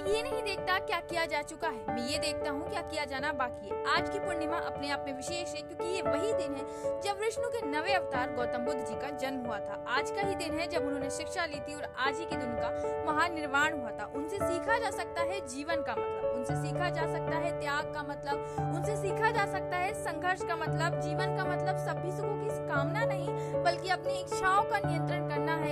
मैं ये नहीं देखता क्या किया जा चुका है। मैं ये देखता हूँ क्या किया जाना बाकी है। आज की पूर्णिमा अपने आप में विशेष है क्योंकि ये वही दिन है जब विष्णु के नवे अवतार गौतम बुद्ध जी का जन्म हुआ था। आज का ही दिन है जब उन्होंने शिक्षा ली थी और आज ही के दिन का महानिर्वाण हुआ था। उनसे सीखा जा सकता है जीवन का मतलब। उनसे सीखा जा सकता है त्याग का मतलब। उनसे सीखा जा सकता है संघर्ष का मतलब। जीवन का मतलब सभी सुखों की कामना नहीं, बल्कि अपनी इच्छाओं का नियंत्रण करना है।